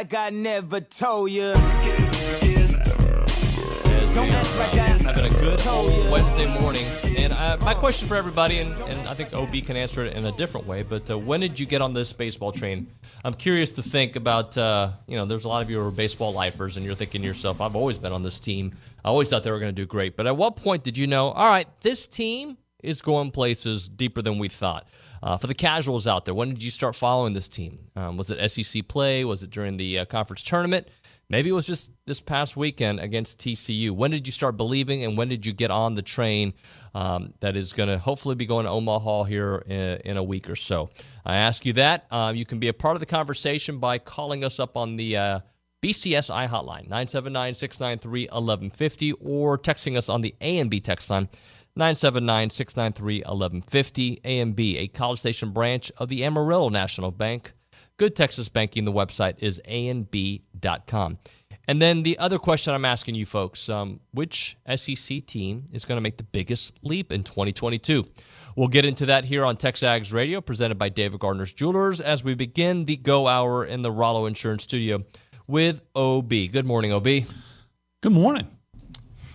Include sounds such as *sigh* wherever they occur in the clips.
like I never told you. having a good Wednesday morning. And uh, my question for everybody, and, and I think OB can answer it in a different way, but uh, when did you get on this baseball train? I'm curious to think about, uh, you know, there's a lot of you who are baseball lifers, and you're thinking to yourself, I've always been on this team. I always thought they were going to do great. But at what point did you know, all right, this team is going places deeper than we thought? Uh, for the casuals out there, when did you start following this team? Um, was it SEC play? Was it during the uh, conference tournament? Maybe it was just this past weekend against TCU. When did you start believing, and when did you get on the train um, that is going to hopefully be going to Omaha here in, in, a week or so? I ask you that. Uh, you can be a part of the conversation by calling us up on the uh, BCSI hotline, 979 693 1150, or texting us on the ANB text line, 979 693 1150. ANB, a College Station branch of the Amarillo National Bank. Good Texas Banking, the website is anb.com. And then the other question I'm asking you folks um, which SEC team is going to make the biggest leap in 2022? We'll get into that here on TexAgs Radio, presented by David Gardner's Jewelers, as we begin the Go Hour in the Rollo Insurance Studio with OB. Good morning, OB. Good morning.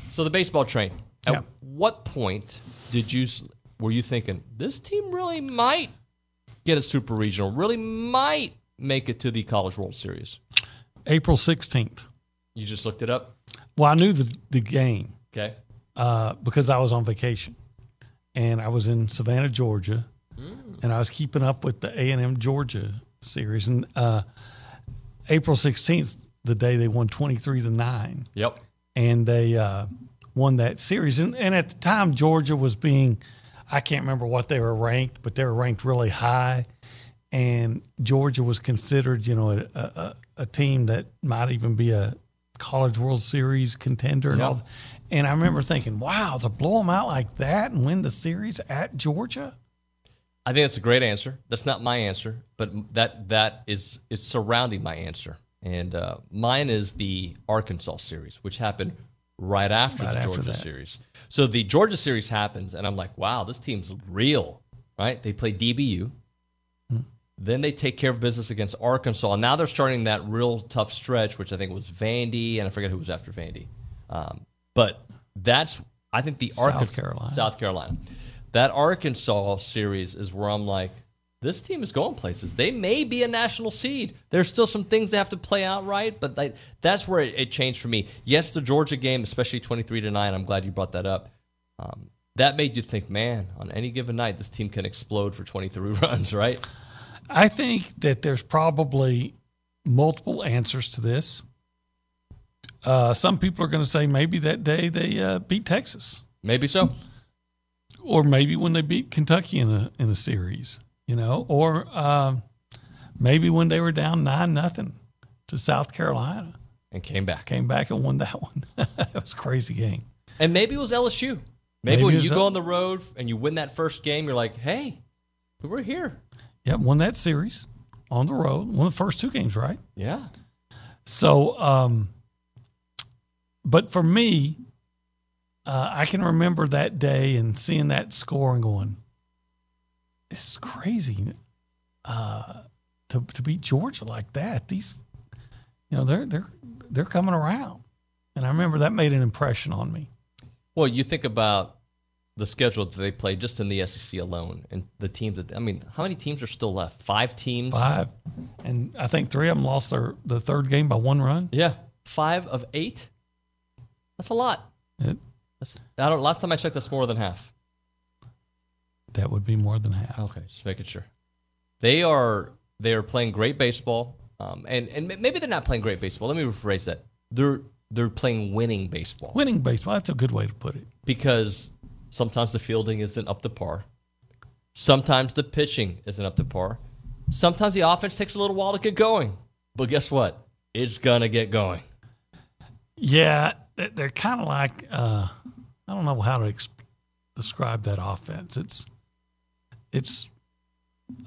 So the baseball train. At yeah. what point did you were you thinking this team really might get a super regional, really might make it to the College World Series? April 16th. You just looked it up? Well, I knew the, the game. Okay. Uh, because I was on vacation and I was in Savannah, Georgia, mm. and I was keeping up with the A&M Georgia series. And uh, April 16th, the day they won 23 to 9. Yep. And they uh, won that series. And, and at the time, Georgia was being – I can't remember what they were ranked, but they were ranked really high. And Georgia was considered, you know, a, a, a team that might even be a College World Series contender and yep. all. And I remember thinking, wow, to blow them out like that and win the series at Georgia. I think that's a great answer. That's not my answer, but that that is is surrounding my answer. And uh, mine is the Arkansas series, which happened right after right the after Georgia that. series. So the Georgia series happens, and I'm like, wow, this team's real, right? They play DBU. Hmm. Then they take care of business against Arkansas. And now they're starting that real tough stretch, which I think was Vandy, and I forget who was after Vandy. Um, but that's, I think the South Arkansas, Carolina. South Carolina. That Arkansas series is where I'm like, this team is going places. They may be a national seed. There's still some things they have to play out right, but that's where it, it, changed for me. Yes, the Georgia game, especially 23 to nine. I'm glad you brought that up. Um, that made you think, man, on any given night, this team can explode for 23 *laughs* runs, right? I think that there's probably multiple answers to this. Uh, some people are going to say maybe that day they uh, beat Texas. Maybe so. Or maybe when they beat Kentucky in a in a series you know, or uh, maybe when they were down nine nothing to South Carolina and came back, came back and won that one. *laughs* that was a crazy game. And maybe it was LSU. Maybe, maybe when you go on the road and you win that first game, you're like, hey, we're here. Yeah, won that series on the road. Won the first two games, right? Yeah. So, um, but for me, uh, I can remember that day and seeing that score and going, it's crazy uh, to to beat Georgia like that. These, you know, they're they're they're coming around, and I remember that made an impression on me. Well, you think about the schedule that they play just in the SEC alone, and the teams that I mean, how many teams are still left? Five teams. Five, and I think three of them lost their the third game by one run. Yeah, five of eight. That's a lot. It, that's, I don't. Last time I checked, that's more than half. That would be more than half. Okay, just making sure. They are they are playing great baseball, um, and and maybe they're not playing great baseball. Let me rephrase that. They're they're playing winning baseball. Winning baseball. That's a good way to put it. Because sometimes the fielding isn't up to par. Sometimes the pitching isn't up to par. Sometimes the offense takes a little while to get going. But guess what? It's gonna get going. Yeah, they're kind of like uh, I don't know how to ex- describe that offense. It's it's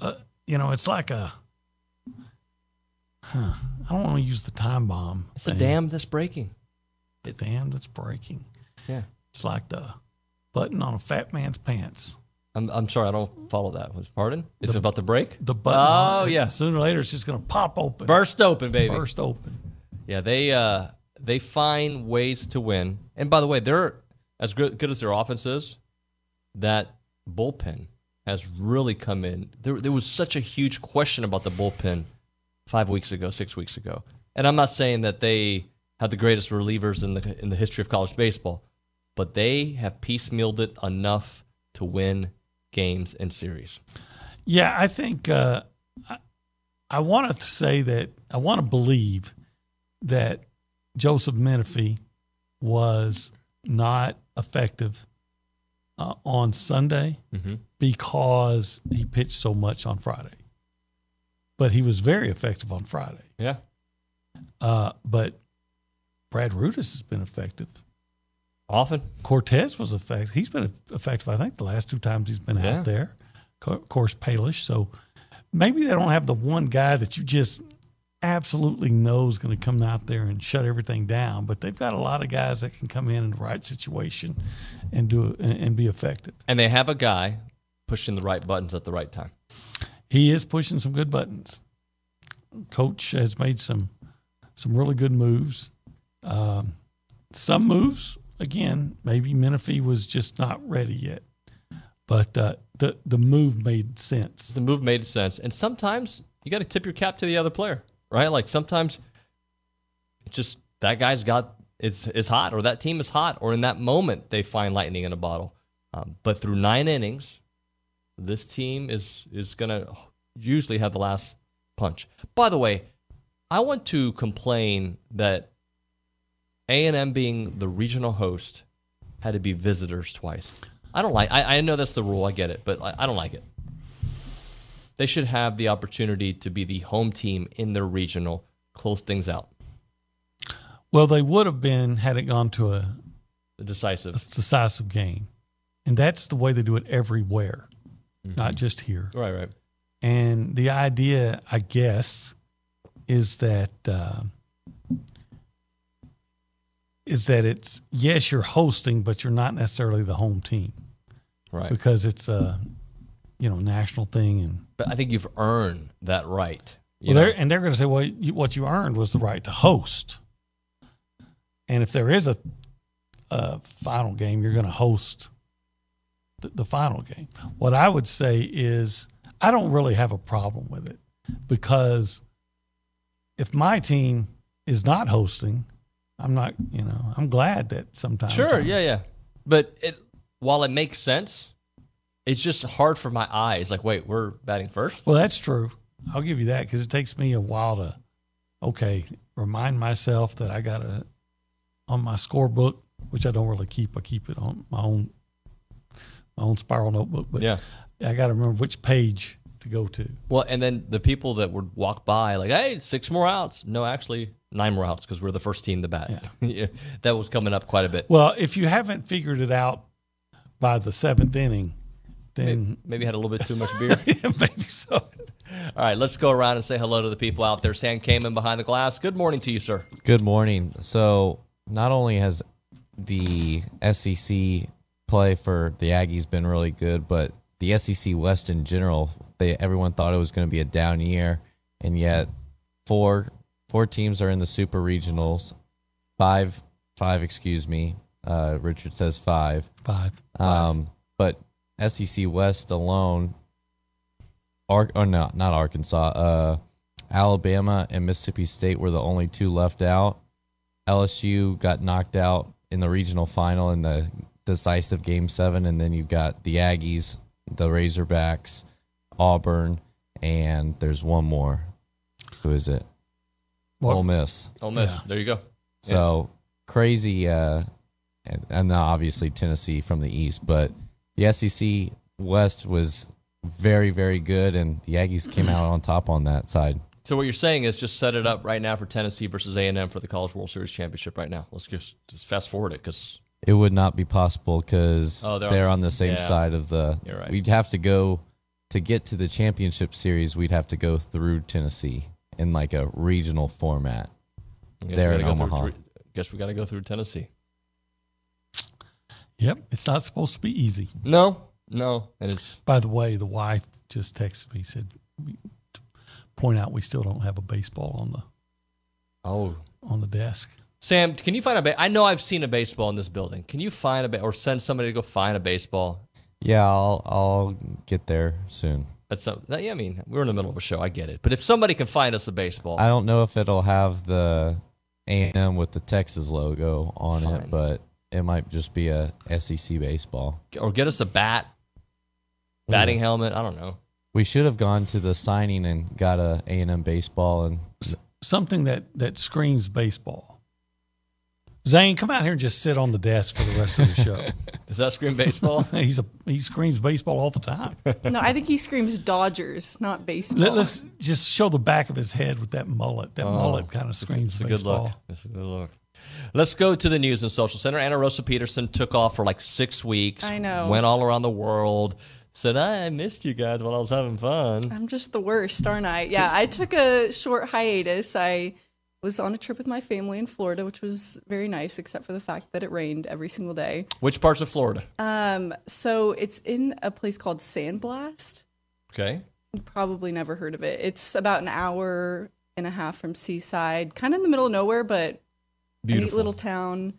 uh, you know it's like a huh, I don't want to use the time bomb. It's thing. a dam that's breaking. The dam that's breaking. Yeah, it's like the button on a fat man's pants. I'm, I'm sorry, I don't follow that. Was pardon? Is it about the break? The button. Oh yeah, Sooner or later, it's just going to pop open. burst open, baby. Burst open. Yeah, they uh, they find ways to win. And by the way, they're as good, good as their offense is. That bullpen has really come in. There, there was such a huge question about the bullpen five weeks ago, six weeks ago. And I'm not saying that they have the greatest relievers in the in the history of college baseball, but they have piecemealed it enough to win games and series. Yeah, I think uh, I, I want to say that I want to believe that Joseph Menefee was not effective uh, on Sunday Mm-hmm. Because he pitched so much on Friday. But he was very effective on Friday. Yeah. Uh, but Brad Rudis has been effective. Often. Cortez was effective. He's been effective, I think, the last two times he's been Yeah. out there. Of course, Palisch. So maybe they don't have the one guy that you just absolutely know is going to come out there and shut everything down. But they've got a lot of guys that can come in in the right situation and do and be effective. And they have a guy pushing the right buttons at the right time. He is pushing some good buttons. Coach has made some some really good moves. Um, some moves, again, maybe Menefee was just not ready yet, but uh, the the move made sense. the move made sense. And sometimes you got to tip your cap to the other player, right? Like sometimes it's just that guy's got is is hot, or that team is hot, or in that moment they find lightning in a bottle. Um, but through nine innings, this team is is gonna usually have the last punch. By the way, I want to complain that A and M being the regional host had to be visitors twice. I don't like. I, I know that's the rule. I get it, but I, I don't like it they should have the opportunity to be the home team in their regional, close things out. Well, they would have been had it gone to a, The decisive. a decisive game, and that's the way they do it everywhere, not just here. Right, right. And the idea, I guess, is that uh, is that it's yes, you're hosting, but you're not necessarily the home team Right. because it's a you know national thing, and But I think you've earned that right. Well, they're and they're going to say, well, you, what you earned was the right to host, and if there is a, a final game, you're going to host the, the final game. What I would say is, I don't really have a problem with it because if my team is not hosting, I'm not, you know, I'm glad that sometimes. Sure, I'm- yeah, yeah. But it, while it makes sense, it's just hard for my eyes. Like, wait, we're batting first? Well, that's true. I'll give you that because it takes me a while to, okay, remind myself that I got to on my scorebook, which I don't really keep. I keep it on my own my own spiral notebook, but Yeah. I got to remember which page to go to. Well, and then the people that would walk by, like, hey, six more outs. No, actually, nine more outs because we're the first team to bat. *laughs* Yeah. that was coming up quite a bit. Well, if you haven't figured it out by the seventh inning, then Maybe had a little bit too much beer. *laughs* maybe so. All right, let's go around and say hello to the people out there. Sam Kamen behind the glass. Good morning to you, sir. Good morning. So, not only has the SEC play for the Aggies been really good, but the SEC West in general, they everyone thought it was going to be a down year, and yet four four teams are in the super regionals. Five five, excuse me. Uh, Richard says five. Five. Um, but SEC West alone, Ar- or no, not Arkansas, uh, Alabama and Mississippi State were the only two left out. LSU got knocked out in the regional final in the decisive game seven, and then you've got the Aggies, the Razorbacks, Auburn, and there's one more. Who is it? What- Ole Miss. Ole Miss. Yeah. There you go. So crazy, uh, and, and then obviously Tennessee from the East, but the SEC West was very, very good, and the Aggies came out on top on that side. So what you're saying is just set it up right now for Tennessee versus A&M for the College World Series championship right now. Let's just just fast forward it because It would not be possible because Oh, they're they're, on on the- the same yeah. side of the. You're right. We'd have to go to get to the championship series. We'd have to go through Tennessee in like a regional format. There in Omaha. guess we got to go through Tennessee. Yep. It's not supposed to be easy. No, No, and it's By the way, the wife just texted me said, point out we still don't have a baseball on the oh. on the desk. Sam, can you find a? Ba- I know I've seen a baseball in this building. Can you find a ba- or send somebody to go find a baseball? Yeah, I'll I'll get there soon. That's some, that, yeah. I mean, we're in the middle of a show. I get it. But if somebody can find us a baseball, I don't know if it'll have the A and M with the Texas logo on Fine. it, but it might just be a SEC baseball. or get us a bat, batting helmet. I don't know. We should have gone to the signing and got a A and M baseball and something that that screams baseball. Zane, come out here and just sit on the desk for the rest of the show. *laughs* Does that scream baseball? *laughs* He's a he screams baseball all the time. No, I think he screams Dodgers, not baseball. Let, us just show the back of his head with that mullet. That oh, mullet kind of screams It's a good baseball. look. It's a good look. Let's go to the news and social center. Anna Rosa Peterson took off for like six weeks. I know. Went all around the world. Said I missed you guys while I was having fun. I'm just the worst, aren't I? Yeah, I took a short hiatus. I was on a trip with my family in Florida, which was very nice, except for the fact that it rained every single day. Which parts of Florida? Um, so it's in a place called San Blas. Okay. You probably never heard of it. It's about an hour and a half from Seaside, kind of in the middle of nowhere, but a neat Beautiful. little town.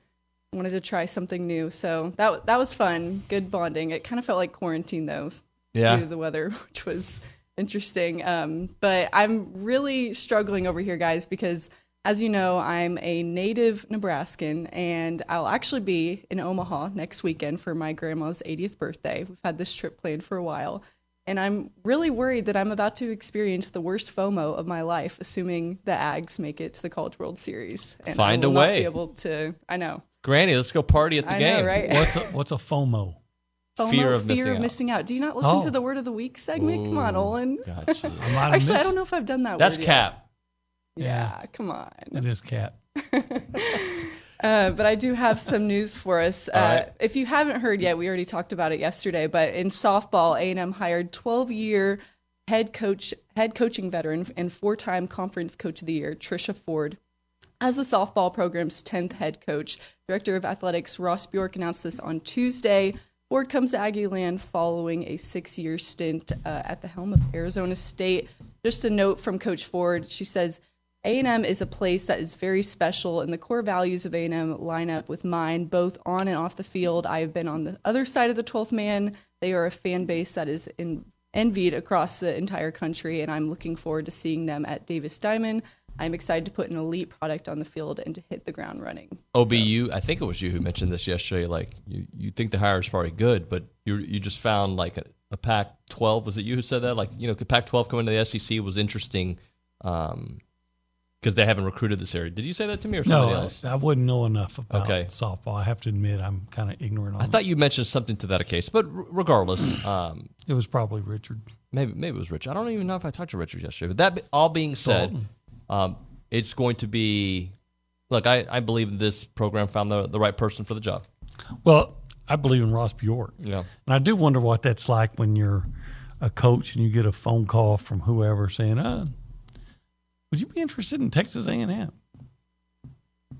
Wanted to try something new, so that that was fun. Good bonding. It kind of felt like quarantine though, Yeah. due to the weather, *laughs* which was interesting. Um, but I'm really struggling over here, guys, because as you know, I'm a native Nebraskan, and I'll actually be in Omaha next weekend for my grandma's 80th birthday. We've had this trip planned for a while. And I'm really worried that I'm about to experience the worst FOMO of my life, assuming the Ags make it to the College World Series. And Find I will a not way. Be able to. I know. Granny, let's go party at the I game. know, right? What's a, what's a FOMO? FOMO, Fear of fear missing of out. missing out. Do you not listen Oh. to the word of the week segment? Come on, Olin. Gotcha. I might Actually, I don't know if I've done that. That's word yet. Cap. Yeah, come on. It is cat. *laughs* Uh, but I do have some news for us. Uh, right. If you haven't heard yet, we already talked about it yesterday. But in softball, A and M hired 12-year head coach, head coaching veteran, and four-time conference coach of the year, Trisha Ford, as the softball program's 10th head coach. Director of athletics Ross Bjork announced this on Tuesday. Ford comes to Aggieland following a six-year stint uh, at the helm of Arizona State. Just a note from Coach Ford. She says. A&M is a place that is very special, and the core values of A&M line up with mine, both on and off the field. I have been on the other side of the 12th man. They are a fan base that is in, envied across the entire country, and I'm looking forward to seeing them at Davis Diamond. I'm excited to put an elite product on the field and to hit the ground running. OBU, I think it was you who mentioned this yesterday. Like you, you think the hire is probably good, but you you just found like a, a Pac-12. Was it you who said that? Like you know, Pac-12 coming to the SEC was interesting um, because they haven't recruited this area. Did you say that to me or somebody No, else? I, I wouldn't know enough about Okay. softball. I have to admit, I'm kind of ignorant on I thought you mentioned something to that case, but r- regardless, *clears throat* um, it. It was probably Richard. maybe maybe it was Richard. I don't even know if I talked to Richard yesterday. But that all being said, um, it's going to be. Look, I, I believe this program found the, the right person for the job. Well, I believe in Ross Bjork. Yeah. And I do wonder what that's like when you're a coach and you get a phone call from whoever saying, uh, would you be interested in Texas A&M?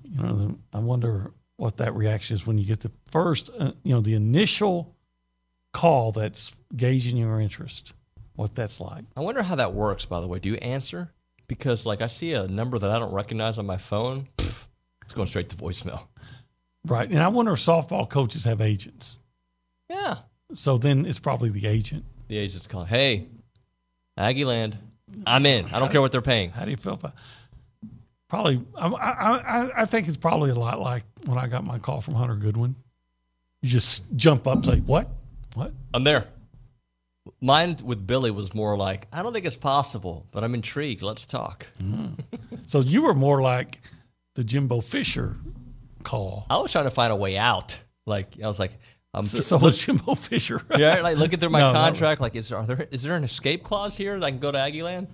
You know, the, I wonder what that reaction is when you get the first, uh, you know, the initial call that's gauging your interest, what that's like. I wonder how that works. By the way, do you answer? Because like I see a number that I don't recognize on my phone, pff, it's going straight to voicemail. Right. And I wonder if softball coaches have agents. Yeah. So then it's probably the agent. The agent's calling. Hey, Aggie Land, I'm in. I don't care what they're paying. How do you feel about Probably, I, I, I- I think it's probably a lot like when I got my call from Hunter Goodwin. You just jump up and say, What? What? I'm there. Mine with Billy was more like, I don't think it's possible, but I'm intrigued. Let's talk. Mm. So you were more like the Jimbo Fisher call. I was trying to find a way out. Like I was like, I'm So, so was Jimbo Fisher. *laughs* yeah, like looking through my No, not contract. Like, is there, are there is there an escape clause here that I can go to Aggie Land?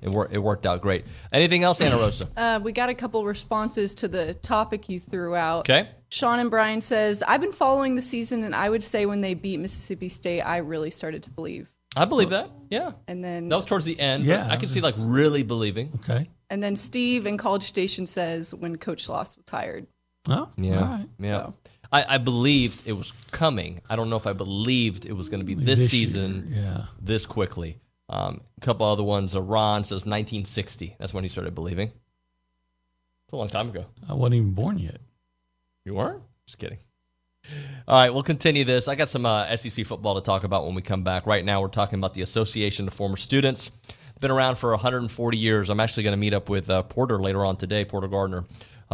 It worked. It worked out great. Anything else, Anna Rosa? Uh, we got a couple responses to the topic you threw out. Okay. Sean and Brian says, I've been following the season, and I would say when they beat Mississippi State, I really started to believe. I believe that. Yeah. And then That was towards the end. Yeah, Yeah, I I can see like really believing. Okay. and then Steve in College Station says when Coach Schloss was hired. Oh, Yeah, all right. yeah. So. I, I believed it was coming. I don't know if I believed it was going to be this, This season, yeah. this quickly. Um, a couple other ones. Uh, Ron says 1960. That's when he started believing. It's a long time ago. I wasn't even born yet. You weren't? Just kidding. All right, we'll continue this. I got some uh, SEC football to talk about when we come back. Right now, we're talking about the Association of Former Students. Been around for 140 years. I'm actually going to meet up with uh, Porter later on today, Porter Garner,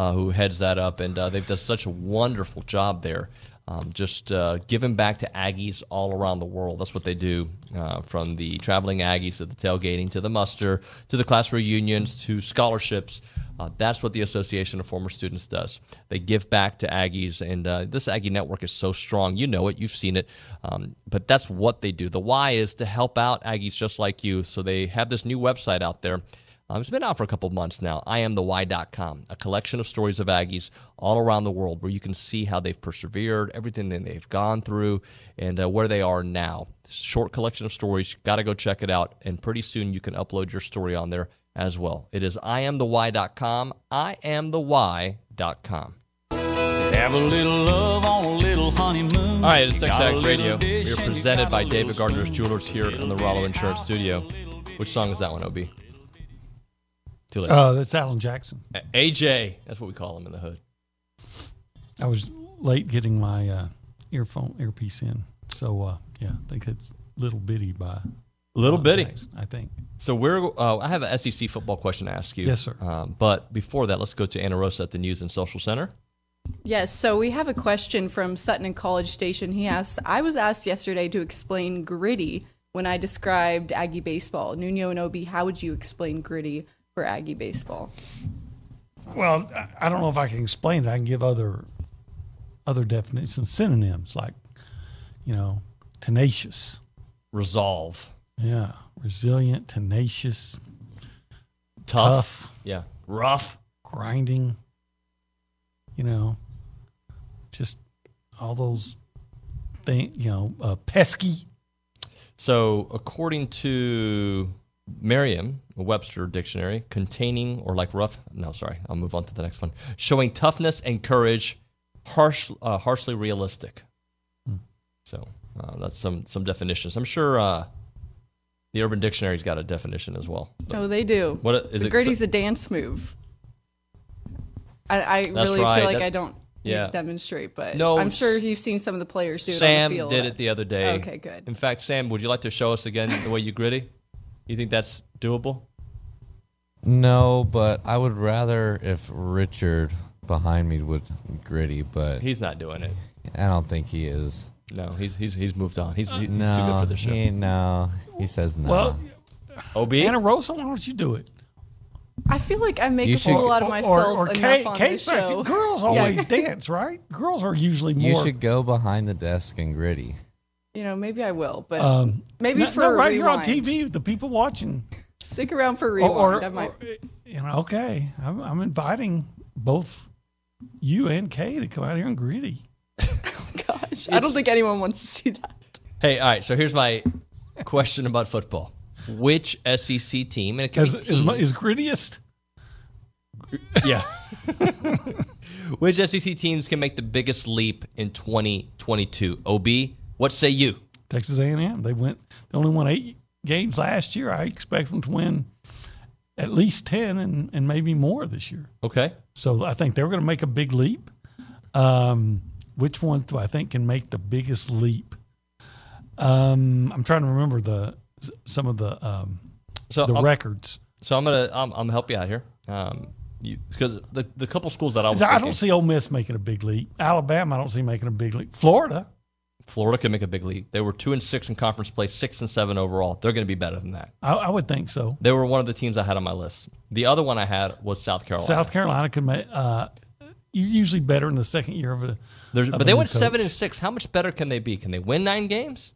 uh, who heads that up, and uh, they've done such a wonderful job there. Um, just uh, giving back to Aggies all around the world. That's what they do, uh, from the traveling Aggies to the tailgating to the muster to the class reunions to scholarships. That's what the Association of Former Students does. They give back to Aggies, and this Aggie network is so strong. You know it, you've seen it, um, but that's what they do. The why is to help out Aggies just like you. So they have this new website out there. Um, it's been out for a couple months now. IamTheWhy.com, a collection of stories of Aggies all around the world where you can see how they've persevered, everything that they've gone through, and uh, where they are now. Short collection of stories. Got to go check it out. And pretty soon you can upload your story on there as well. It is IamTheWhy.com. IamTheWhy.com. Have a little love on a little honeymoon. All right, it's Texas Got a Ags little Radio. We are presented by David Gardner's. Jewelers here in the Rollo Insurance Studio. Which song is that one, OB? Too late. Uh, that's Alan Jackson. A- AJ. That's what we call him in the hood. I was late getting my uh, earphone earpiece in, so uh, yeah, I think it's little bitty by Little Alan bitty. Jackson, I think. So we're. Uh, I have an SEC football question to ask you. Yes, sir. Um, but before that, let's go to Anna Rosa at the News and Social Center. Yes, so we have a question from Sutton and College Station. He asks, I was asked yesterday to explain gritty when I described Aggie baseball. Nuno and Obi, how would you explain gritty for Aggie baseball? Well, I- I don't know if I can explain it. I can give other other definitions, synonyms like, you know, tenacious, Resolve. yeah, resilient, tenacious, Tough. tough, Yeah. Rough. grinding. You know, just all those things. You know, uh, pesky. So according to Merriam Webster dictionary, containing or like rough. No, sorry. I'll move on to the next one. Showing toughness and courage, harsh, uh, harshly realistic. So uh, that's some some definitions. I'm sure uh, the Urban Dictionary's got a definition as well. Oh, they do. What is the it? gritty's a dance move. I, I really right. feel like That- I don't yeah. demonstrate, but No, I'm sure you've seen some of the players do it on Sam did it the other day. Okay, good. In fact, Sam, would you like to show us again the way you gritty? You think that's doable? No, but I would rather if Richard behind me would gritty, but He's not doing it. I don't think he is. No, he's he's he's moved on. He's, he's too good No, for the show. he no. He says no. Well, Ob, Anna Rosa, why don't you do it? I feel like I make You a should- fool out of myself or, or enough Kate, on Kate's this back show. Girls *laughs* always dance, right? Girls are usually more. you should go behind the desk and gritty. You know, maybe I will, but um, maybe no, for no, a right here on rewind. TV, the people watching. Stick around for a Or, rewind. or, I might. or, you know, okay, I'm, I'm inviting both you and Kay to come out here and gritty. *laughs* Gosh, I don't think anyone wants to see that. Hey, all right. So here's my question about football: Which SEC team? And it can Is, be is, is grittiest? yeah. *laughs* *laughs* Which SEC teams can make the biggest leap in 2022? Ob, what say you? Texas A&M. They went. They only won eight games last year. I expect them to win at least ten and, and maybe more this year. Okay. So I think they're going to make a big leap. Um, which one do I think can make the biggest leap? Um, I'm trying to remember the some of the um, So the I'm, records. so I'm gonna I'm, I'm gonna help you out here. Um, because the the couple schools that I was I thinking, don't see Ole Miss making a big leap. Alabama, I don't see making a big leap. Florida, Florida can make a big leap. They were two and six in conference play, six and seven overall. They're going to be better than that. I, I would think so. They were one of the teams I had on my list. The other one I had was South Carolina. South Carolina could make. Uh, you're usually better in the second year of a. There's, of but they went seven and six. How much better can they be? Can they win nine games?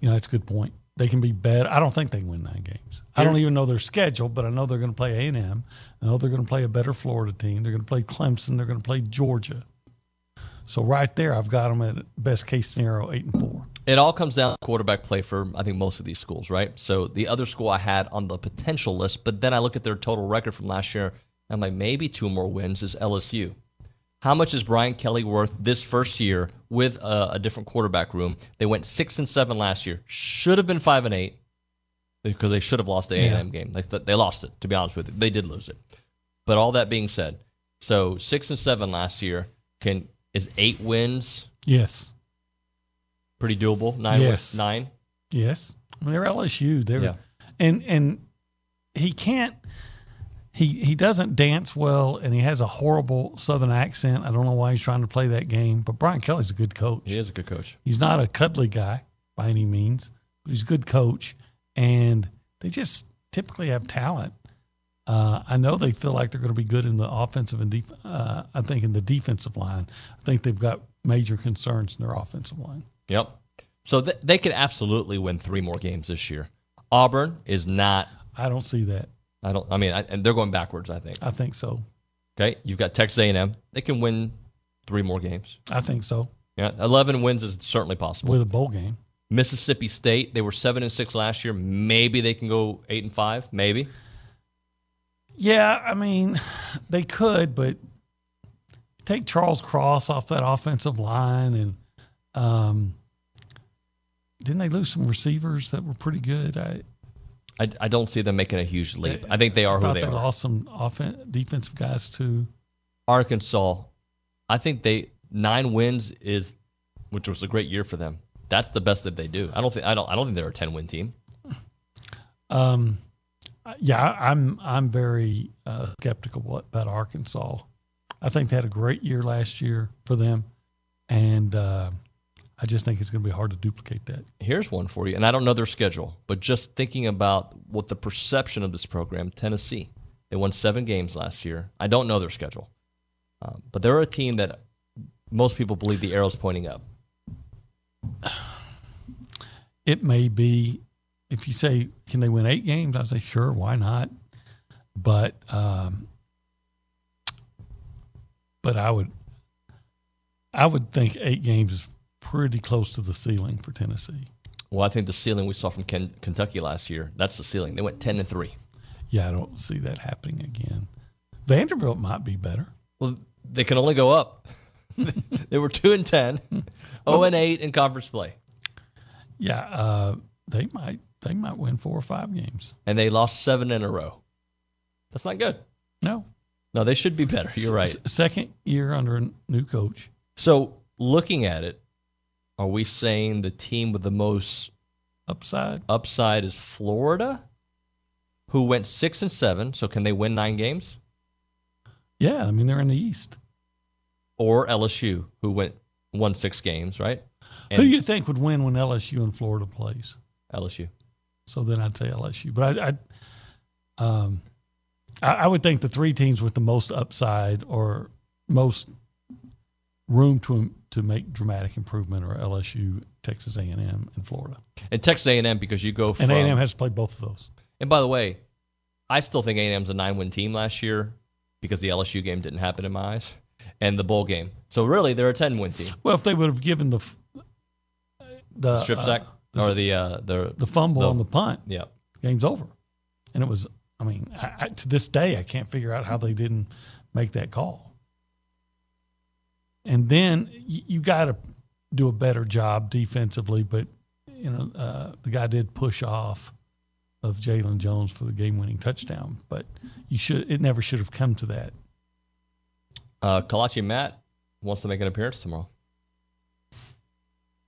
You know, that's a good point. They can be better. I don't think they can win nine games. I don't even know their schedule, but I know they're going to play A and M. I know they're going to play a better Florida team. They're going to play Clemson. They're going to play Georgia. So right there, I've got them at best case scenario eight and four. It all comes down to quarterback play for I think most of these schools, right? So the other school I had on the potential list, but then I look at their total record from last year. I'm like, maybe two more wins is LSU. How much is Brian Kelly worth this first year with a, a different quarterback room? They went six and seven last year. Should have been five and eight because they should have lost the A and M game. They, they lost it. To be honest with you, they did lose it. But all that being said, so six and seven last year can is eight wins Yes. pretty doable. Nine. Yes. Nine. Yes. I mean, they're LSU. They're Yeah. and and he can't. He he doesn't dance well, and he has a horrible Southern accent. I don't know why he's trying to play that game. But Brian Kelly's a good coach. He is a good coach. He's not a cuddly guy by any means, but he's a good coach, and they just typically have talent. Uh, I know they feel like they're going to be good in the offensive and def- uh, I think in the defensive line. I think they've got major concerns in their offensive line. Yep. So th- they could absolutely win three more games this year. Auburn is not. I don't see that. I don't. I mean, I, and they're going backwards. I think. I think so. Okay. You've got Texas A&M. They can win three more games. I think so. Yeah, eleven wins is certainly possible. With a bowl game. Mississippi State, they were seven and six last year. Maybe they can go eight and five. Maybe. Yeah, I mean, *sighs* they could, but take Charles Cross off that offensive line, and um, didn't they lose some receivers that were pretty good? I I, I don't see them making a huge leap. I think they are who thought they they are. lost some offen- defensive guys too. Arkansas, I think they nine wins is, which was a great year for them. That's the best that they do. I don't think I don't I don't think they're a ten win team. Um, yeah, I'm I'm very uh, skeptical about Arkansas. I think they had a great year last year for them, and uh, I just think it's going to be hard to duplicate that. Here's one for you, and I don't know their schedule, but just thinking about what the perception of this program, Tennessee, they won seven games last year. I don't know their schedule, um, but they're a team that most people believe the arrow's pointing up. it may be if you say can they win eight games i say sure why not but um but i would i would think eight games is pretty close to the ceiling for tennessee Well, I think the ceiling we saw from Ken- Kentucky last year, that's the ceiling. They went 10 and 3. yeah i don't see that happening again vanderbilt might be better Well, they can only go up. *laughs* they were 2 and 10, 0 and 8 in conference play. yeah uh they might they might win four or five games And they lost 7 in a row. That's not good. no No, they should be better. You're right. S- second year under a new coach So, looking at it, are we saying the team with the most upside upside is Florida, who went 6 and 7, so can they win 9 games? yeah i mean they're in the east Or LSU, who went won 6 games, right? who do you think would win when lsu and florida plays LSU. So then I'd say LSU. But I, I, um, I, I would think the three teams with the most upside or most room to to make dramatic improvement are LSU, Texas A and M, and Florida. And Texas A&M because you go from And A and M has to play both of those. And by the way, I still think A&M's a nine-win team last year because the LSU game didn't happen in my eyes, and the bowl game. So really, they're a ten-win team. Well, if they would have given the f- the Strip uh, sack or the uh, the the fumble the- on the punt, yeah. game's over. And it was, I mean, I, I, to this day, I can't figure out how they didn't make that call. And then you, you got to do a better job defensively, but you know uh, the guy did push off of Jaylon Jones for the game-winning touchdown, but you should it never should have come to that. Uh, Kolache Matt wants to make an appearance tomorrow.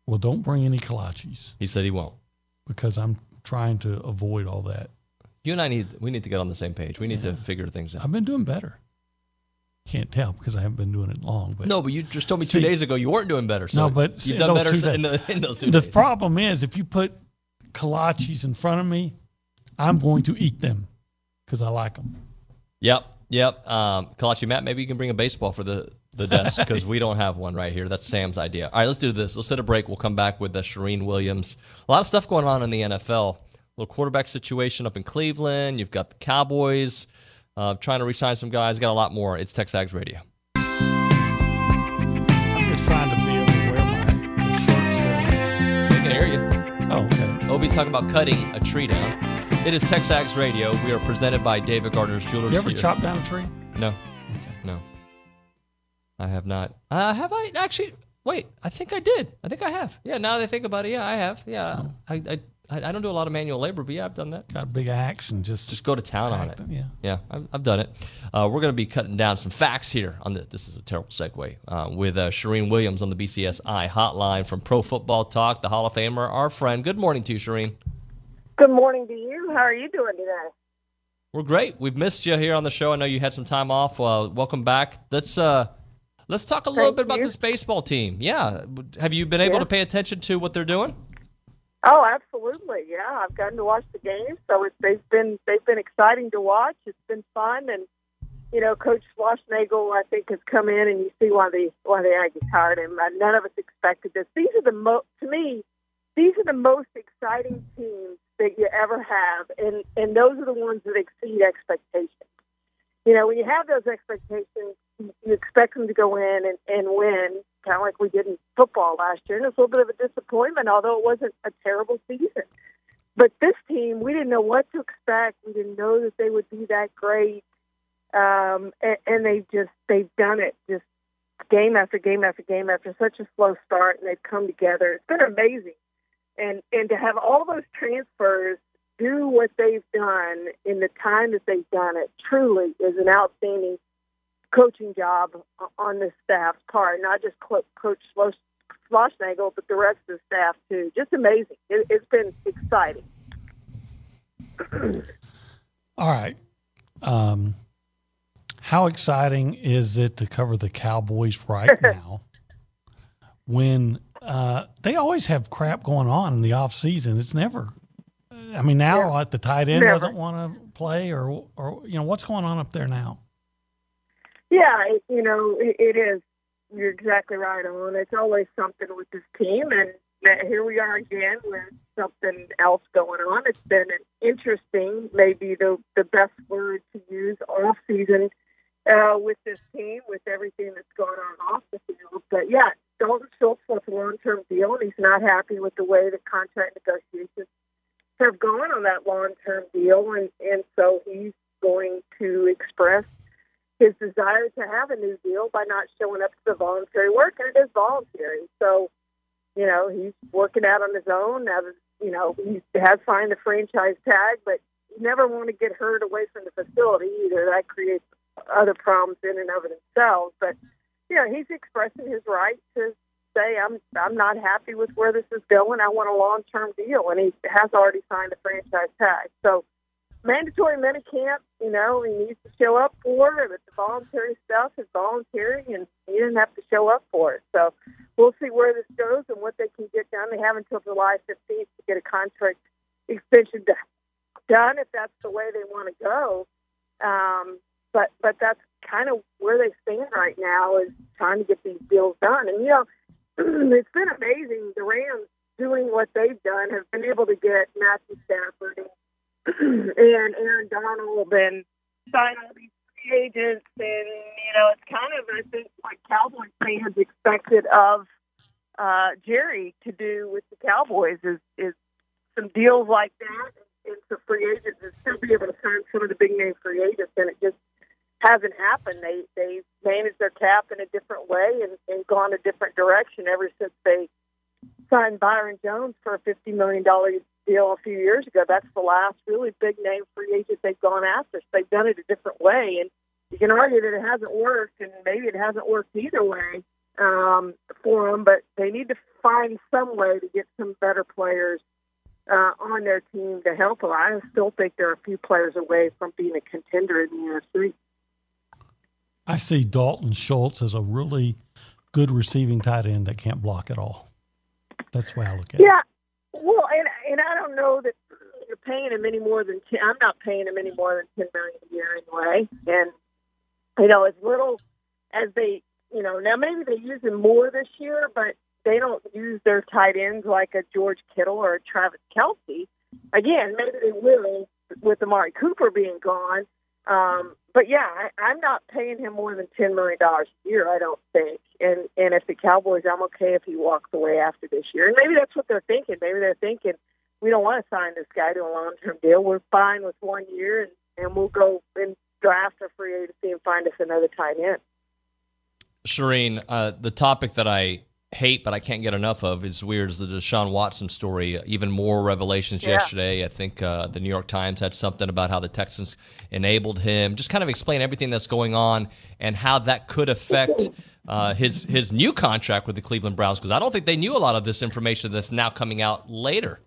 Well, don't bring any kolaches He said he won't. because I'm trying to avoid all that. You and I need we need to get on the same page. We need to figure things out. I've been doing better. Can't tell because I haven't been doing it long, but No, but you just told me two See- days ago you weren't doing better. So No, but you've in done those better two *laughs* in, the, in those two the days. problem is if you put kolaches in front of me, I'm going to eat them because I like them. Yep, yep. Um, Kolache Matt, maybe you can bring a baseball for the, the desk because we don't have one right here. That's Sam's idea. All right, let's do this. Let's hit a break. We'll come back with the Charean Williams. A lot of stuff going on in the NFL. A little quarterback situation up in Cleveland. You've got the Cowboys uh, trying to resign some guys. Got a lot more. It's Texags Radio. I'm just trying to be able to wear my shirts. That They can hear you. oh, okay. Obie's talking about cutting a tree down. It is Texags Radio. We are presented by David Gardner's Jewelers. You ever chop down a tree? No, no. I have not. Uh, have I actually? Wait, I think I did. I think I have. Yeah, now that I think about it, yeah, I have. Yeah, I, I, I don't do a lot of manual labor, but yeah, I've done that. Got a big axe and just Just go to town on it. Them, yeah. Yeah, I've, I've done it. Uh, we're going to be cutting down some facts here on the. This is a terrible segue uh, with uh, Charean Williams on the BCSI hotline from Pro Football Talk, the Hall of Famer, our friend. Good morning to you, Charean. Good morning to you. How are you doing today? We're great. We've missed you here on the show. I know you had some time off. Uh, welcome back. Let's uh, let's talk a little bit about you. this baseball team. Yeah, have you been able Yeah. to pay attention to what they're doing? Oh, absolutely. Yeah, I've gotten to watch the games, so it's they've been they've been exciting to watch. It's been fun, and you know, Coach Schlossnagle, I think, has come in, and you see why the why the Aggies hired him. Uh, none of us expected this. These are the most, to me, these are the most exciting teams that you ever have, and and those are the ones that exceed expectations. You know, when you have those expectations, you expect them to go in and, and win, kind of like we did in football last year. And it's a little bit of a disappointment, although it wasn't a terrible season. But this team, we didn't know what to expect. We didn't know that they would be that great. Um, and, and they just, they've done it just game after game after game after such a slow start, and they've come together. It's been amazing. And, and to have all those transfers do what they've done in the time that they've done it truly is an outstanding coaching job on the staff's part, not just Coach Schloss- Schlossnagle, but the rest of the staff too. Just amazing. It, it's been exciting. All right. Um, how exciting is it to cover the Cowboys right *laughs* now when uh, they always have crap going on in the off season? It's never. I mean, now Yeah. what the tight end Never. doesn't want to play, or or you know what's going on up there now? Yeah, it, you know, it, it is. You're exactly right on. It's always something with this team, and here we are again with something else going on. It's been an interesting, maybe the the best word to use off season uh, with this team, with everything that's going on off the field. But yeah, Dalton Schultz wants a long term deal, and he's not happy with the way the contract negotiations have gone on that long term deal, and and so he's going to express his desire to have a new deal by not showing up to the voluntary work, and it is voluntary. So, you know, he's working out on his own. Now, you know, he has signed the franchise tag, but you never want to get hurt away from the facility either. That creates other problems in and of themselves. But, you know, he's expressing his right to say, I'm, I'm not happy with where this is going. I want a long term deal. And he has already signed a franchise tag. So, mandatory minicamp, you know, he needs to show up for it, but the voluntary stuff is voluntary, and he didn't have to show up for it. So we'll see where this goes and what they can get done. They have until July 15th to get a contract extension done if that's the way they want to go. Um, but but that's kind of where they stand right now is trying to get these deals done. And you know, *clears throat* it's been amazing. The Rams doing what they've done have been able to get Matthew Stafford and *clears throat* and Aaron Donald and sign all these free agents, and you know it's kind of I think what Cowboys fans expected of uh, Jerry to do with the Cowboys is is some deals like that and some free agents and still be able to sign some of the big name free agents, and it just hasn't happened. They they managed their cap in a different way and, and gone a different direction ever since they signed Byron Jones for a fifty million dollar deal a few years ago. That's the last really big name free agent they've gone after. So they've done it a different way, and you can argue that it hasn't worked, and maybe it hasn't worked either way um, for them. But they need to find some way to get some better players uh, on their team to help them. I still think they're a few players away from being a contender in the NFC. I see Dalton Schultz as a really good receiving tight end that can't block at all. That's why I look at it. Yeah, well, and and I don't know that you're paying him any more than 10, I'm not paying him any more than ten million a year anyway. And you know, as little as they, you know, now maybe they use him more this year, but they don't use their tight ends like a George Kittle or a Travis Kelce. Again, maybe they will with Amari Cooper being gone. Um, but yeah, I, I'm not paying him more than ten million dollars a year. I don't think. And and if the Cowboys, I'm okay if he walks away after this year. And maybe that's what they're thinking. Maybe they're thinking we don't want to sign this guy to a long term deal. We're fine with one year, and and we'll go and draft a free agency and find us another tight end. Charean, uh, the topic that I hate but I can't get enough of is weird is the Deshaun Watson story. Even more revelations Yeah. yesterday. I think uh, the New York Times had something about how the Texans enabled him. Just kind of explain everything that's going on and how that could affect uh, his his new contract with the Cleveland Browns because I don't think they knew a lot of this information that's now coming out later.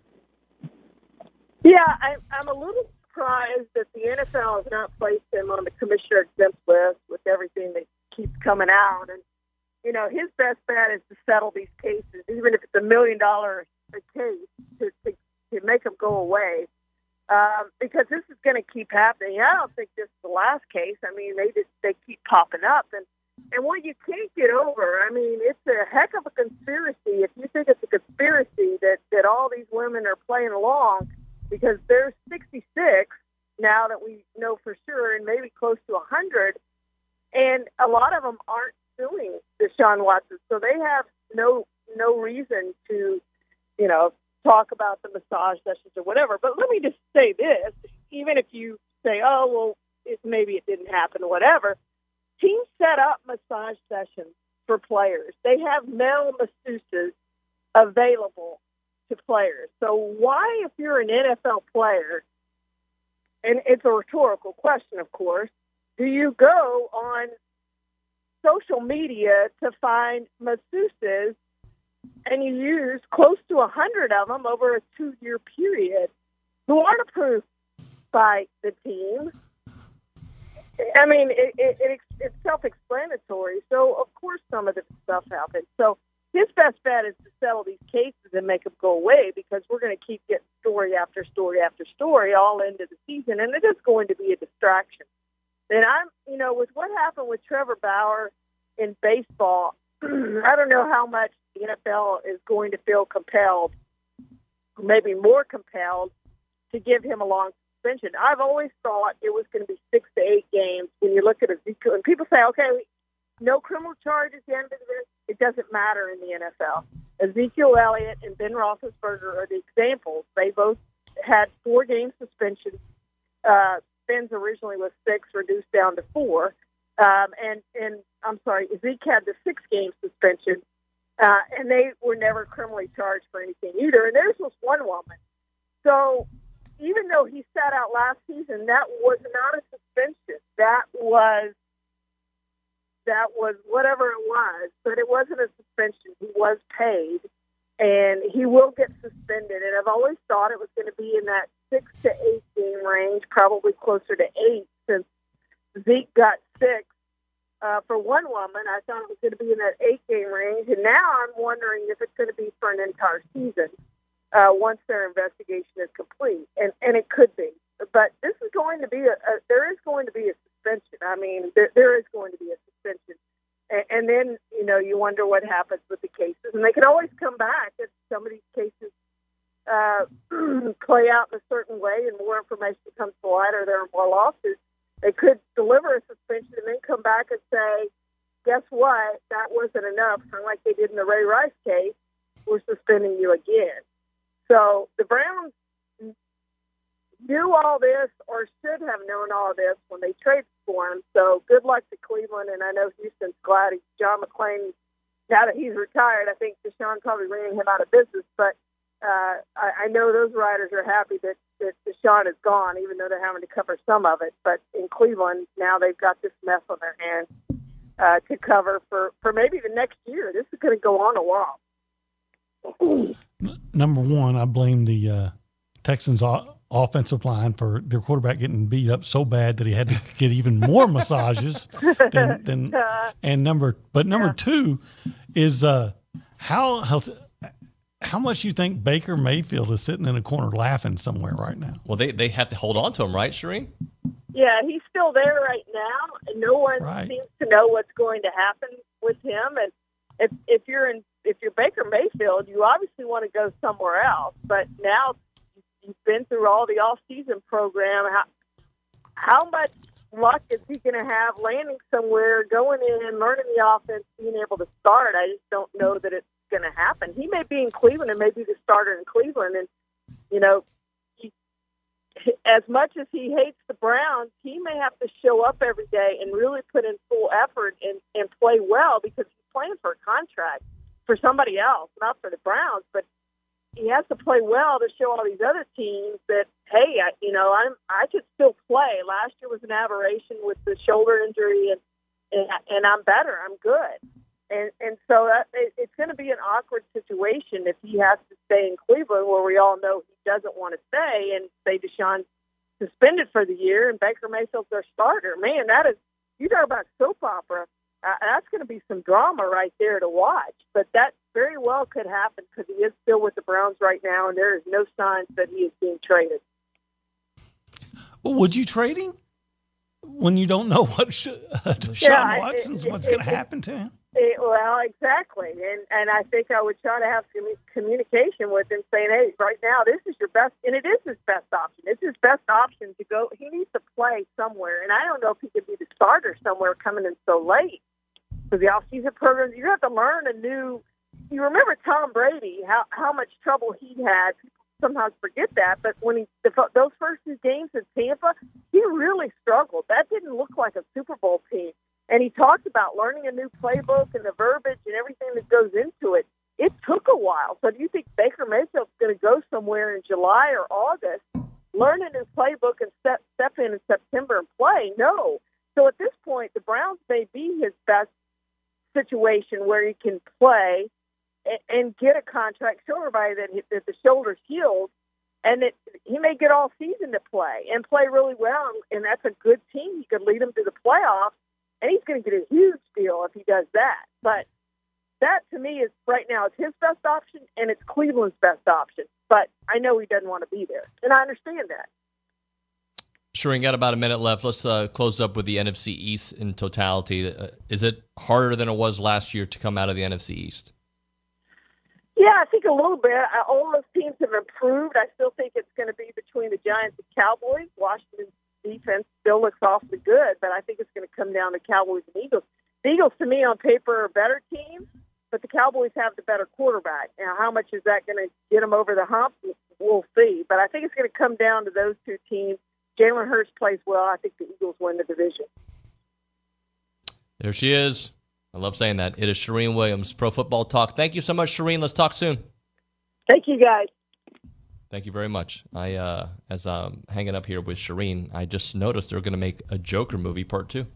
Yeah, I, I'm a little surprised that the NFL has not placed him on the commissioner exempt list with everything that keeps coming out. And you know, his best bet is to settle these cases, even if it's a million dollar a case, to, to to make them go away. Um, because this is going to keep happening. I don't think this is the last case. I mean, they just they keep popping up, and and what you can't get over. I mean, it's a heck of a conspiracy. If you think it's a conspiracy that that all these women are playing along, because there's 66 now that we know for sure, and maybe close to 100, and a lot of them aren't suing Deshaun Watson, so they have no no reason to, you know, talk about the massage sessions or whatever. But let me just say this: even if you say, "Oh, well, it, maybe it didn't happen," whatever, teams set up massage sessions for players. They have male masseuses available to players. So why, if you're an NFL player, and it's a rhetorical question, of course, do you go on social media to find masseuses and you use close to a hundred of them over a two-year period who aren't approved by the team? I mean, it, it, it, it's self-explanatory. So, of course, some of this stuff happens. So, his best bet is to settle these cases and make them go away because we're going to keep getting story after story after story all into the season, and it is going to be a distraction. And I'm, you know, with what happened with Trevor Bauer in baseball, *clears throat* I don't know how much the NFL is going to feel compelled, maybe more compelled, to give him a long suspension. I've always thought it was going to be six to eight games when you look at Ezekiel. And people say, okay, no criminal charges, the end of this. It doesn't matter in the NFL. Ezekiel Elliott and Ben Roethlisberger are the examples. They both had four game suspensions. Uh, Ben's originally was six, reduced down to four. Um, and, and I'm sorry, Zeke had the six game suspension, uh, and they were never criminally charged for anything either. And theirs was one woman. So even though he sat out last season, that was not a suspension. That was that was whatever it was, but it wasn't a suspension. He was paid, and he will get suspended. And I've always thought it was going to be in that six to eight game range, probably closer to eight, since Zeke got six uh, for one woman. I thought it was going to be in that eight game range, and now I'm wondering if it's going to be for an entire season uh, once their investigation is complete, and and it could be. But this is going to be a, a there is going to be a suspension. I mean, there, there is going to be a suspension, and, and then you know you wonder what happens with the cases, and they can always come back if some of these cases uh, *clears throat* play out in a certain way, and more information comes to light, or there are more lawsuits. They could deliver a suspension and then come back and say, "Guess what? That wasn't enough." Kind of like they did in the Ray Rice case. We're suspending you again. So the Browns knew all this or should have known all this when they traded for him. So good luck to Cleveland, and I know Houston's glad he's John McClain. Now that he's retired, I think Deshaun probably ran him out of business. But uh, I, I know those writers are happy that, that Deshaun is gone, even though they're having to cover some of it. But in Cleveland, now they've got this mess on their hands uh, to cover for, for maybe the next year. This is going to go on a while. Number one, I blame the uh, Texans offensive line for their quarterback getting beat up so bad that he had to get even more *laughs* massages than, than and number but number two is uh how how how much you think Baker Mayfield is sitting in a corner laughing somewhere right now? Well, they they have to hold on to him, right, Charean? Yeah, he's still there right now, and no one Right. seems to know what's going to happen with him. And if if you're in if you're Baker Mayfield, you obviously want to go somewhere else. But now you've been through all the off season program. How how much luck is he going to have landing somewhere, going in, learning the offense, being able to start? I just don't know that it's going to happen. He may be in Cleveland and may be the starter in Cleveland, and you know he, as much as he hates the Browns, he may have to show up every day and really put in full effort and, and play well because he's playing for a contract for somebody else, not for the Browns. But he has to play well to show all these other teams that hey, I, you know, I'm I could still play. Last year was an aberration with the shoulder injury, and and, and I'm better. I'm good. And and so that, it, it's going to be an awkward situation if he has to stay in Cleveland, where we all know he doesn't want to stay, and say Deshaun suspended for the year, and Baker Mayfield's their starter. Man, that is you talk about soap opera. Uh, that's going to be some drama right there to watch. But that very well could happen because he is still with the Browns right now, and there is no signs that he is being traded. Well, would you trade him when you don't know *laughs* what sh- uh, Deshaun Yeah, Watson's it- what's going to happen to him? Eh, well, exactly, and and I think I would try to have some communication with him, saying, "Hey, right now this is your best, and it is his best option. It's his best option to go. He needs to play somewhere, and I don't know if he could be the starter somewhere coming in so late for the off-season program. You have to learn a new. You remember Tom Brady, how how much trouble he had. Sometimes forget that, but when he the, those first two games in Tampa, he really struggled. That didn't look like a Super Bowl team. And he talked about learning a new playbook and the verbiage and everything that goes into it. It took a while. So do you think Baker Mayfield's going to go somewhere in July or August, learn a new playbook and step step in in September and play? No. So at this point, the Browns may be his best situation where he can play and, get a contract, show everybody that, that the shoulder's healed, and that he may get all season to play and play really well, and that's a good team. He could lead them to the playoffs, and he's going to get a huge deal if he does that. But that to me is right now it's his best option, and it's Cleveland's best option. But I know he doesn't want to be there, and I understand that. Charean, got about a minute left. Let's uh, close up with the NFC East in totality. Uh, is it harder than it was last year to come out of the NFC East? Yeah, I think a little bit. Uh, All those teams have improved. I still think it's going to be between the Giants and Cowboys. Washington's defense still looks awfully good, but I think it's going to come down to Cowboys and Eagles. The Eagles, to me, on paper, are a better team, but the Cowboys have the better quarterback. Now, how much is that going to get them over the hump? We'll see. But I think it's going to come down to those two teams. Jalen Hurts plays well. I think the Eagles win the division. There she is. I love saying that. It is Charean Williams, Pro Football Talk. Thank you so much, Charean. Let's talk soon. Thank you, guys. Thank you very much. I, uh, as I'm hanging up here with Charean, I just noticed they're going to make a Joker movie part two.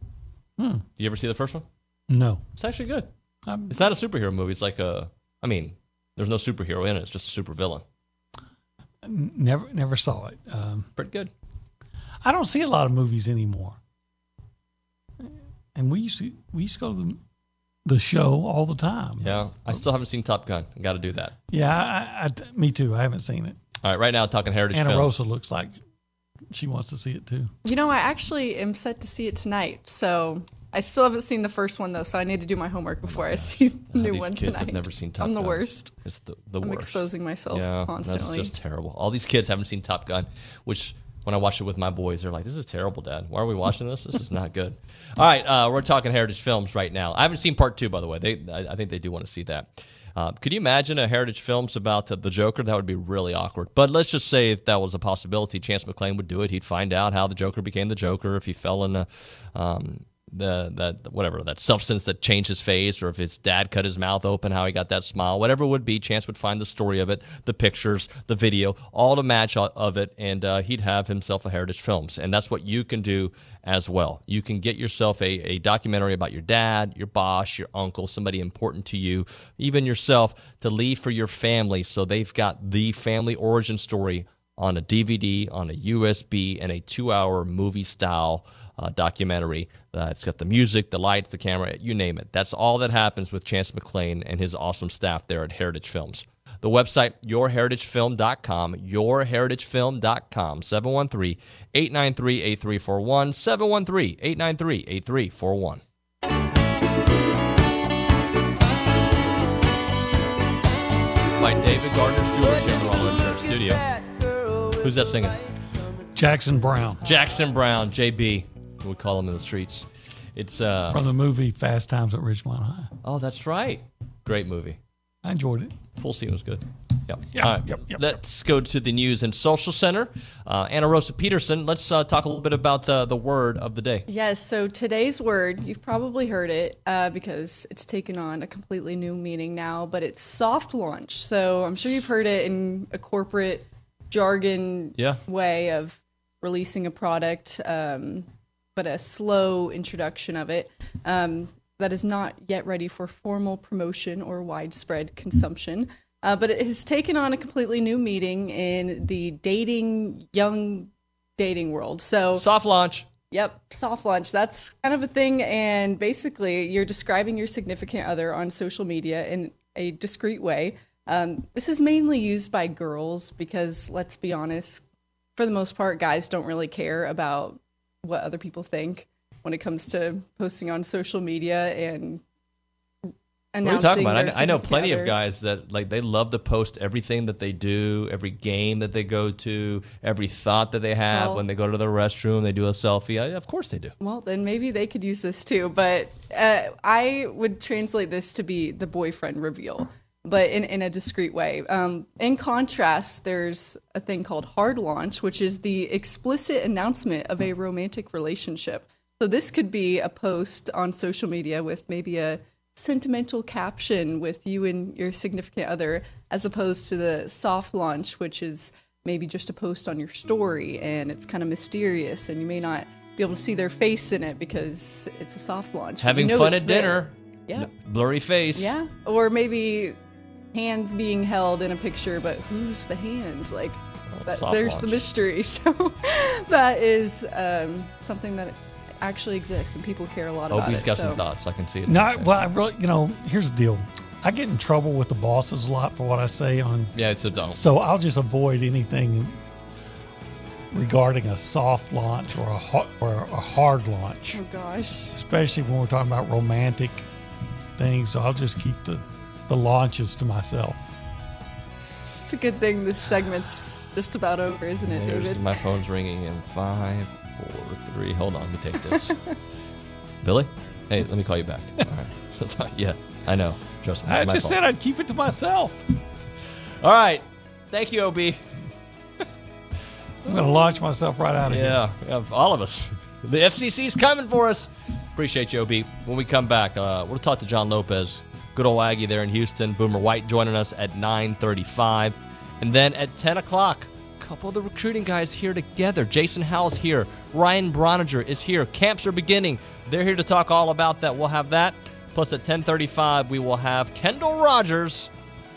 Hmm. Did you ever see the first one? No, It's actually good. I'm, It's not a superhero movie. It's like a, I mean, there's no superhero in it. It's just a super villain. never never saw it. Um, Pretty good. I don't see a lot of movies anymore. And we used to we used to go to the, the show all the time. Yeah. I still haven't seen Top Gun. Got to do that. Yeah, I, I, me too. I haven't seen it. All right. Right now, talking Heritage Anna Film. Rosa looks like she wants to see it too. You know, I actually am set to see it tonight. So I still haven't seen the first one though, so I need to do my homework before I see the God, new these one kids tonight. have never seen Top I'm the worst. It's the, the I'm worst. exposing myself yeah, constantly. That's just terrible. All these kids haven't seen Top Gun, which when I watch it with my boys, they're like, "This is terrible, Dad. Why are we watching this? This is not good." *laughs* All right, uh, we're talking Heritage Films right now. I haven't seen part two, by the way. They, I, I think they do want to see that. Uh, could you imagine a Heritage Films about the, the Joker? That would be really awkward. But let's just say if that was a possibility, Chance McClain would do it. He'd find out how the Joker became the Joker, if he fell in a, um, the that whatever that substance that changed his face, or if his dad cut his mouth open, how he got that smile, whatever it would be. Chance would find the story of it, the pictures, the video, all to match of it, and uh, he'd have himself a Heritage Films, and that's what you can do as well. You can get yourself a, a documentary about your dad, your boss, your uncle, somebody important to you, even yourself, to leave for your family, so they've got the family origin story on a DVD, on a USB, and a two-hour movie-style uh, documentary. Uh, it's got the music, the lights, the camera, you name it. That's all that happens with Chance McClain and his awesome staff there at Heritage Films. The website, yourheritagefilm.com, yourheritagefilm.com, 713 893 8341, 713 893 8341. By David Gardner's Jewelry here in Roller Insurance Studio. Who's that singing? Jackson Browne Jackson Browne, JB, we call them in the streets. It's uh from the movie Fast Times at Ridgemont High. oh, that's right. Great movie. I enjoyed it. Full scene was good. Yep. Yep, All right. yep, yep, Let's go to the news and social center. Uh, Anna Rosa Peterson, let's uh, talk a little bit about uh, the word of the day. Yes, so today's word, you've probably heard it uh, because it's taken on a completely new meaning now, but it's soft launch. So I'm sure you've heard it in a corporate jargon Yeah. way of releasing a product, um, but a slow introduction of it um, that is not yet ready for formal promotion or widespread consumption. Uh, but it has taken on a completely new meaning in the dating, young dating world. So Soft launch. Yep, soft launch. That's kind of a thing. And basically, you're describing your significant other on social media in a discreet way. Um, this is mainly used by girls because, let's be honest, for the most part, guys don't really care about what other people think when it comes to posting on social media and What are you talking about? I, I know plenty of guys that like they love to post everything that they do, every game that they go to, every thought that they have Well- when they go to the restroom. They do a selfie. I, of course they do. Well, then maybe they could use this too. But uh, I would translate this to be the boyfriend reveal, but in, in a discreet way. Um, in contrast, there's a thing called hard launch, which is the explicit announcement of a romantic relationship. So this could be a post on social media with maybe a sentimental caption with you and your significant other, as opposed to the soft launch, which is maybe just a post on your story and it's kind of mysterious and you may not be able to see their face in it because it's a soft launch. Having you know fun at there. dinner. Yeah. Blurry face. Yeah. Or maybe hands being held in a picture, but who's the hands? Like, that, soft there's the mystery. *laughs* So that is um, something that actually exists and people care a lot about Opie's it. got so. some thoughts. I can see it. No, I- well, I really, you know, here's the deal. I get in trouble with the bosses a lot for what I say on, Yeah, it's a don't. so I'll just avoid anything regarding a soft launch or a hard, or a hard launch, Oh gosh. especially when we're talking about romantic things. So I'll just keep the the launches to myself. It's a good thing this segment's just about over, isn't it, There's- David? my phone's ringing in five, four, three. Hold on, let me take this. *laughs* Billy, hey, let me call you back. All right. *laughs* yeah, I know. Trust me. I just fault. said I'd keep it to myself. *laughs* All right. Thank you, Ob. I'm going to launch myself right out of here. Yeah, yeah, all of us. The FCC's coming for us. Appreciate you, OB. When we come back, uh, we'll talk to John Lopez, good old Aggie there in Houston. Boomer White joining us at 9:35, and then at 10 o'clock, a couple of the recruiting guys here together. Jason Howell's here. Ryan Brauninger is here. Camps are beginning. They're here to talk all about that. We'll have that. Plus, at 10:35, we will have Kendall Rogers.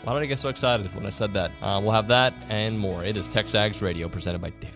Why did I get so excited when I said that? Uh, we'll have that and more. It is Texags Radio presented by David.